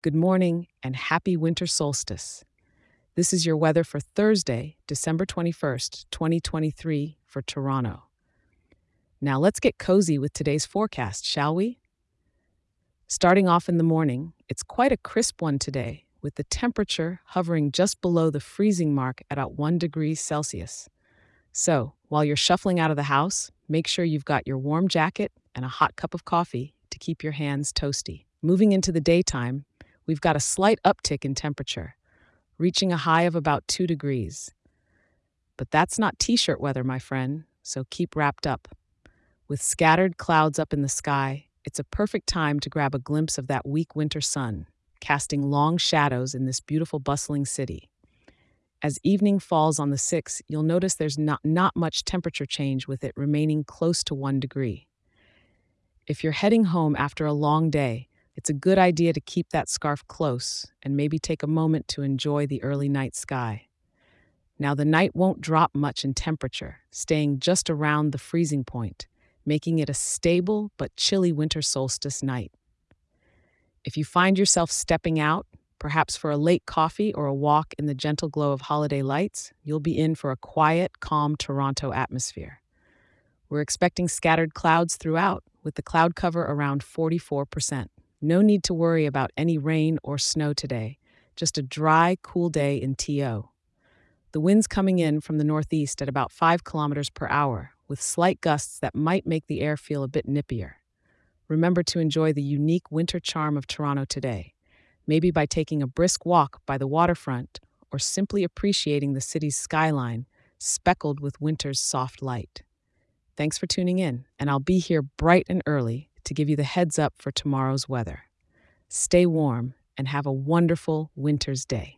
good morning, and happy winter solstice. This is your weather for Thursday, December 21st, 2023, for Toronto. Now let's get cozy with today's forecast, shall we? Starting off in the morning, it's quite a crisp one today, with the temperature hovering just below the freezing mark at about 1 degrees Celsius. So, while you're shuffling out of the house, make sure you've got your warm jacket and a hot cup of coffee to keep your hands toasty. Moving into the daytime, we've got a slight uptick in temperature, reaching a high of about 2 degrees. But that's not t shirt weather, my friend, so keep wrapped up. With scattered clouds up in the sky, it's a perfect time to grab a glimpse of that weak winter sun, casting long shadows in this beautiful, bustling city. As evening falls on the 6th, you'll notice there's not, not much temperature change with it remaining close to 1 degree. If you're heading home after a long day, it's a good idea to keep that scarf close and maybe take a moment to enjoy the early night sky. Now, the night won't drop much in temperature, staying just around the freezing point, making it a stable but chilly winter solstice night. If you find yourself stepping out, perhaps for a late coffee or a walk in the gentle glow of holiday lights, you'll be in for a quiet, calm Toronto atmosphere. We're expecting scattered clouds throughout, with the cloud cover around 44%. No need to worry about any rain or snow today, just a dry, cool day in TO. The wind's coming in from the northeast at about 5 kilometers per hour, with slight gusts that might make the air feel a bit nippier. Remember to enjoy the unique winter charm of Toronto today, maybe by taking a brisk walk by the waterfront or simply appreciating the city's skyline, speckled with winter's soft light. Thanks for tuning in, and I'll be here bright and early to give you the heads up for tomorrow's weather. Stay warm and have a wonderful winter's day.